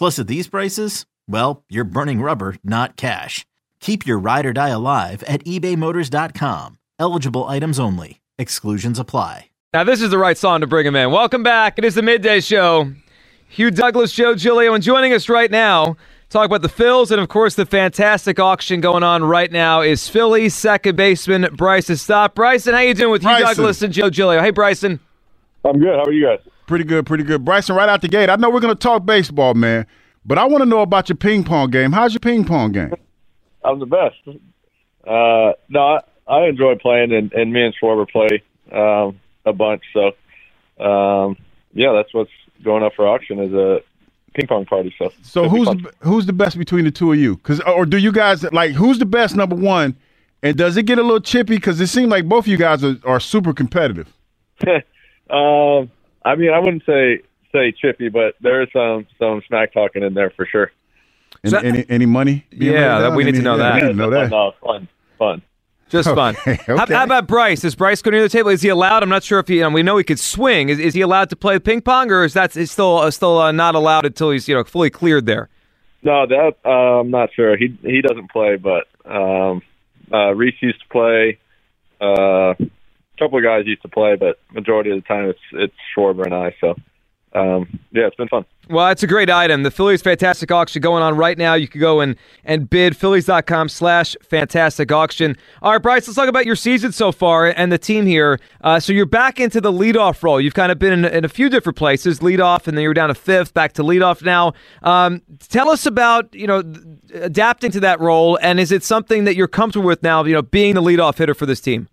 Plus, at these prices, well, you're burning rubber, not cash. Keep your ride or die alive at ebaymotors.com. Eligible items only. Exclusions apply. Now, this is the right song to bring him in. Welcome back. It is the midday show. Hugh Douglas, Joe Giglio, and joining us right now, talk about the Phils, and of course, the fantastic auction going on right now is Philly's second baseman, Bryson Stott. Bryson, how you doing with Bryson. Hugh Douglas and Joe Giglio? Hey, Bryson. I'm good. How are you guys? Pretty good, pretty good. Bryson, right out the gate. I know we're going to talk baseball, man, but I want to know about your ping pong game. How's your ping pong game? I'm the best. Uh, no, I, I enjoy playing, and, and me and Schwarber play um, a bunch. So, um, yeah, that's what's going up for auction is a ping pong party. So, So who's the, who's the best between the two of you? Cause or do you guys like who's the best number one? And does it get a little chippy? Because it seems like both of you guys are, are super competitive. um, I mean, I wouldn't say say chippy, but there is some some smack talking in there for sure. Any, So- any, any money? Yeah, that- down? we need to know yeah, that. we need to know that. No, fun, fun. Just fun. Okay, How, how about Bryce? Is Bryce going near the table? Is he allowed? I'm not sure if he. Um, we know he could swing. Is, is he allowed to play ping pong, or is that is still uh, still uh, not allowed until he's you know fully cleared there? No, that uh, I'm not sure. He he doesn't play, but um, uh, Rhys used to play. Couple of guys used to play, but majority of the time it's it's Schwarber and I. So, um, yeah, it's been fun. Well, it's a great item. The Phillies Fantastic Auction going on right now. You can go and, and bid Phillies.com slash fantastic auction. All right, Bryce, let's talk about your season so far and the team here. Uh, so you're back into the leadoff role. You've kind of been in, in a few different places, leadoff, and then you're down to fifth, back to leadoff now. Um, tell us about, you know, adapting to that role, and is it something that you're comfortable with now, you know, being the leadoff hitter for this team?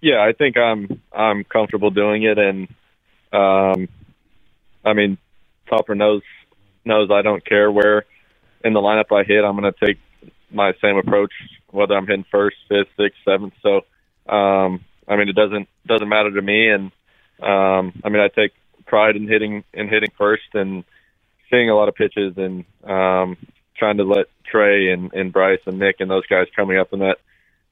Yeah, I think I'm I'm comfortable doing it, and um, I mean, Topper knows knows I don't care where in the lineup I hit. I'm going to take my same approach whether I'm hitting first, fifth, sixth, seventh. So, um, I mean, it doesn't doesn't matter to me, and um, I mean, I take pride in hitting in hitting first and seeing a lot of pitches and um, trying to let Trea and, and Bryce and Nick and those guys coming up in that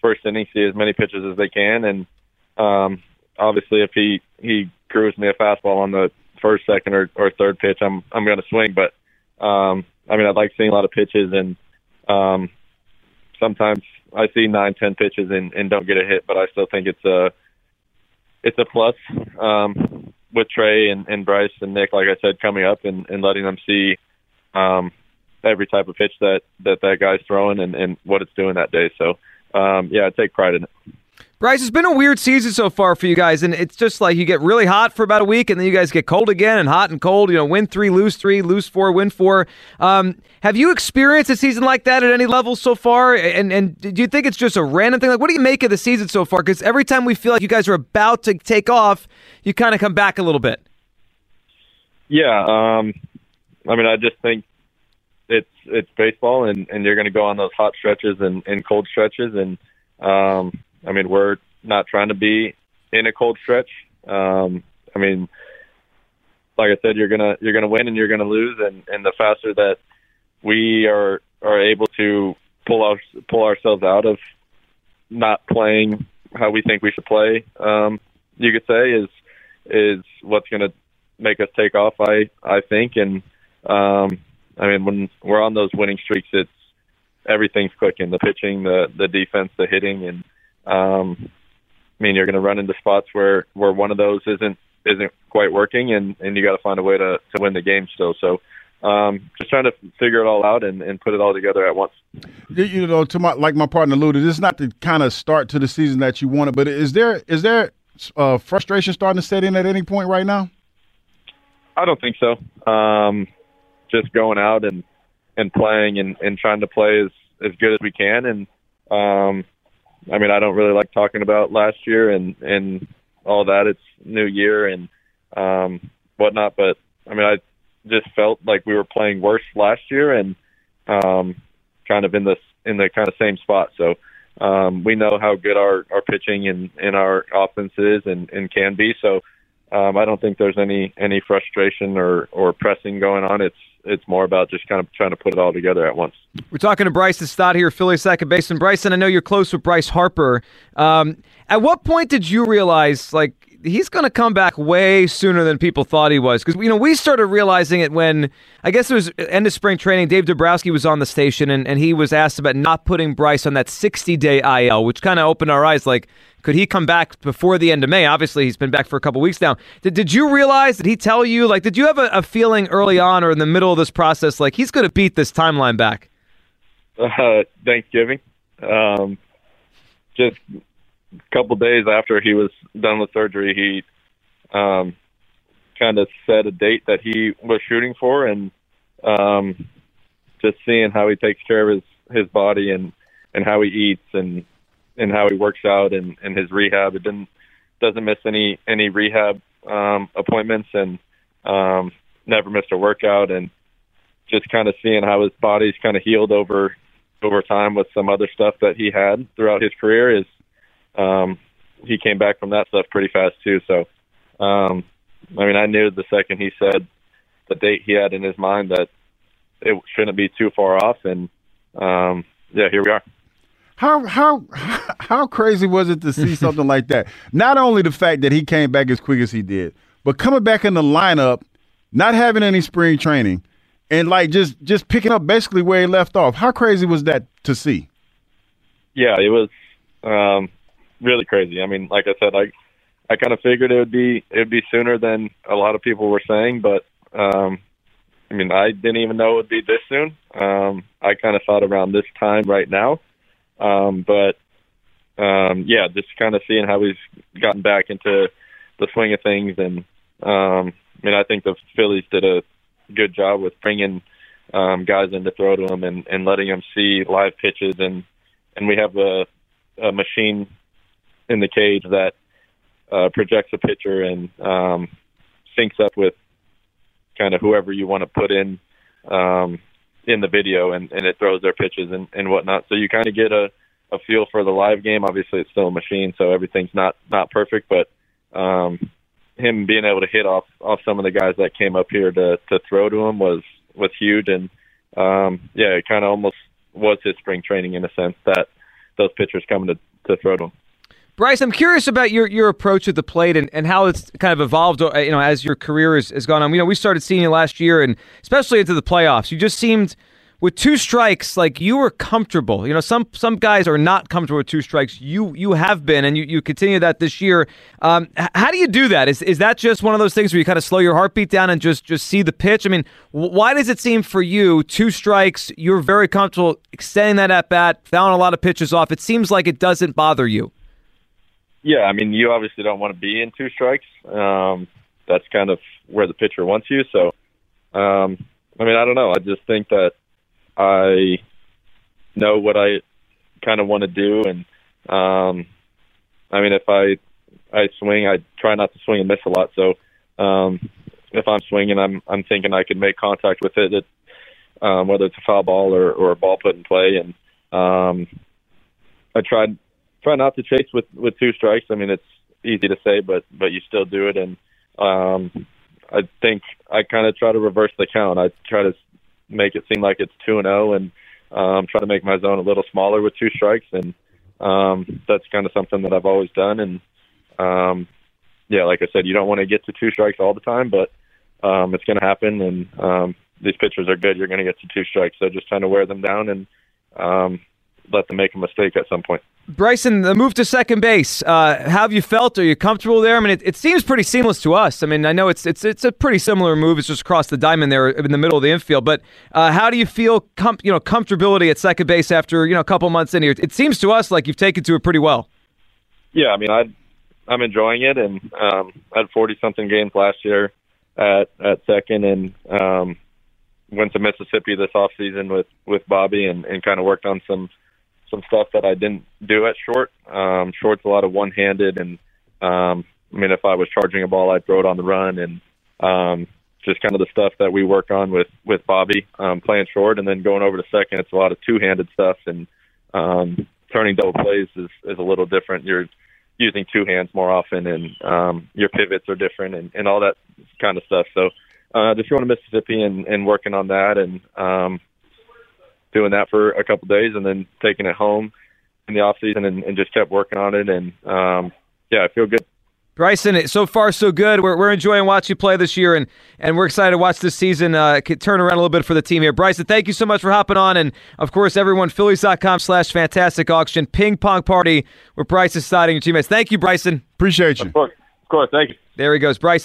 first inning see as many pitches as they can and um obviously if he he grooves me a fastball on the first second or, or third pitch i'm i'm going to swing. But um i mean i like seeing a lot of pitches and um sometimes i see nine ten pitches and, and don't get a hit but i still think it's a it's a plus um with trea and, and bryce and nick like i said coming up and, and letting them see um every type of pitch that that that guy's throwing and, and what it's doing that day. So um yeah i take pride in it Bryce, it's been a weird season so far for you guys, and it's just like you get really hot for about a week, and then you guys get cold again, and hot and cold. You know, win three, lose three, lose four, win four. Um, have you experienced a season like that at any level so far? And and do you think it's just a random thing? Like, what do you make of the season so far? Because every time we feel like you guys are about to take off, you kind of come back a little bit. Yeah, um, I mean, I just think it's it's baseball, and and you're going to go on those hot stretches and, and cold stretches, and um, I mean, we're not trying to be in a cold stretch. Um, I mean, like I said, you're gonna you're gonna win and you're gonna lose, and and the faster that we are are able to pull our pull ourselves out of not playing how we think we should play. Um, you could say is is what's to make us take off. I I think, and um, I mean when we're on those winning streaks, it's everything's clicking: the pitching, the the defense, the hitting, and um, I mean you're going to run into spots where where one of those isn't isn't quite working, and and you got to find a way to to win the game still. So um, just trying to figure it all out and, and put it all together at once. You know, to my like my partner alluded, this is not the kind of start to the season that you wanted. But is there is there uh, frustration starting to set in at any point right now? I don't think so. Um, just going out and and playing and, and trying to play as as good as we can. And um, I mean, I don't really like talking about last year and and all that. It's new year and um, whatnot. But I mean, I just felt like we were playing worse last year and um, kind of in the in the kind of same spot. So um, we know how good our our pitching and and our offense is and and can be. So um, I don't think there's any any frustration or or pressing going on. It's it's more about just kind of trying to put it all together at once. We're talking to Bryson Stott here, Philly second baseman. Bryson, I know you're close with Bryce Harper. Um, at what point did you realize, like, he's going to come back way sooner than people thought he was. Because, you know, we started realizing it when, I guess it was end of spring training. Dave Dombrowski was on the station and, and he was asked about not putting Bryce on that 60 day IL, which kind of opened our eyes. Like, could he come back before the end of May? Obviously, he's been back for a couple weeks now. Did, did you realize, did he tell you, like, did you have a, a feeling early on or in the middle of this process, like, he's going to beat this timeline back? Uh, Thanksgiving. Um, just couple days after he was done with surgery, he um, kind of set a date that he was shooting for, and um, just seeing how he takes care of his his body and and how he eats and and how he works out and and his rehab. It didn't doesn't miss any any rehab um, appointments and um, never missed a workout and just kind of seeing how his body's kind of healed over over time with some other stuff that he had throughout his career is um, he came back from that stuff pretty fast too. So, um, I mean, I knew the second he said the date he had in his mind that it shouldn't be too far off, and um, yeah, here we are. How how how crazy was it to see something like that? Not only the fact that he came back as quick as he did, but coming back in the lineup, not having any spring training, and like just just picking up basically where he left off. How crazy was that to see? Yeah, it was. Um, really crazy. I mean, like I said, I I kind of figured it would be it would be sooner than a lot of people were saying, but um, I mean, I didn't even know it would be this soon. Um, I kind of thought around this time right now, um, but um, yeah, just kind of seeing how he's gotten back into the swing of things, and um, I mean, I think the Phillies did a good job with bringing um, guys in to throw to him and, and letting him see live pitches, and and we have a, a machine in the cage that uh, projects a pitcher and um, syncs up with kind of whoever you want to put in um, in the video, and, and it throws their pitches and, and whatnot. So you kind of get a, a feel for the live game. Obviously, it's still a machine, so everything's not not perfect, but um, him being able to hit off off some of the guys that came up here to to throw to him was was huge, and um, yeah, it kind of almost was his spring training in a sense that those pitchers coming to to throw to him. Bryce, I'm curious about your, your approach at the plate and, and how it's kind of evolved, uh, you know, as your career has, has gone on. You know, we started seeing you last year, and especially into the playoffs, you just seemed with two strikes like you were comfortable. You know, some some guys are not comfortable with two strikes. You you have been, and you, you continue that this year. Um, how do you do that? Is is that just one of those things where you kind of slow your heartbeat down and just just see the pitch? I mean, why does it seem for you two strikes? You're very comfortable extending that at bat, fouling a lot of pitches off. It seems like it doesn't bother you. Yeah, I mean, you obviously don't want to be in two strikes. Um, that's kind of where the pitcher wants you. So, um, I mean, I don't know. I just think that I know what I kind of want to do, and um, I mean, if I I swing, I try not to swing and miss a lot. So, um, if I'm swinging, I'm I'm thinking I could make contact with it, it um, whether it's a foul ball or, or a ball put in play, and um, I tried try not to chase with with two strikes. I mean, it's easy to say, but but you still do it, and um, I think I kind of try to reverse the count. I try to make it seem like it's two and zero, oh and um, try to make my zone a little smaller with two strikes, and um, that's kind of something that I've always done. And um, yeah, like I said, you don't want to get to two strikes all the time, but um, it's going to happen. And um, these pitchers are good. You're going to get to two strikes, so just trying to wear them down and um, let them make a mistake at some point. Bryson, the move to second base. Uh, how have you felt? Are you comfortable there? I mean, it, it, seems pretty seamless to us. I mean, I know it's it's it's a pretty similar move. It's just across the diamond there in the middle of the infield. But uh, how do you feel? Com- you know, comfortability at second base after you know a couple months in here. It seems to us like you've taken to it pretty well. Yeah, I mean, I I'm enjoying it, and um, I had 40 something games last year at at second, and um, went to Mississippi this off season with with Bobby, and, and kind of worked on some some stuff that I didn't do at short. Um, short's a lot of one handed, and um, I mean, if I was charging a ball, I'd throw it on the run, and um, just kind of the stuff that we work on with with Bobby um, playing short, and then going over to second. It's a lot of two handed stuff, and um, turning double plays is is a little different. You're using two hands more often, and um, your pivots are different, and, and all that kind of stuff. So. Uh, just going to Mississippi and, and working on that, and um, doing that for a couple of days and then taking it home in the off season and, and just kept working on it. And um, yeah, I feel good. Bryson, so far so good. We're, we're enjoying watching you play this year, and, and we're excited to watch this season uh, turn around a little bit for the team here. Bryson, thank you so much for hopping on, and of course, everyone, Phillies.com slash fantastic auction ping pong party where Bryce is siding your teammates. Thank you, Bryson. Appreciate you. Of course, of course. Thank you. There he goes, Bryson.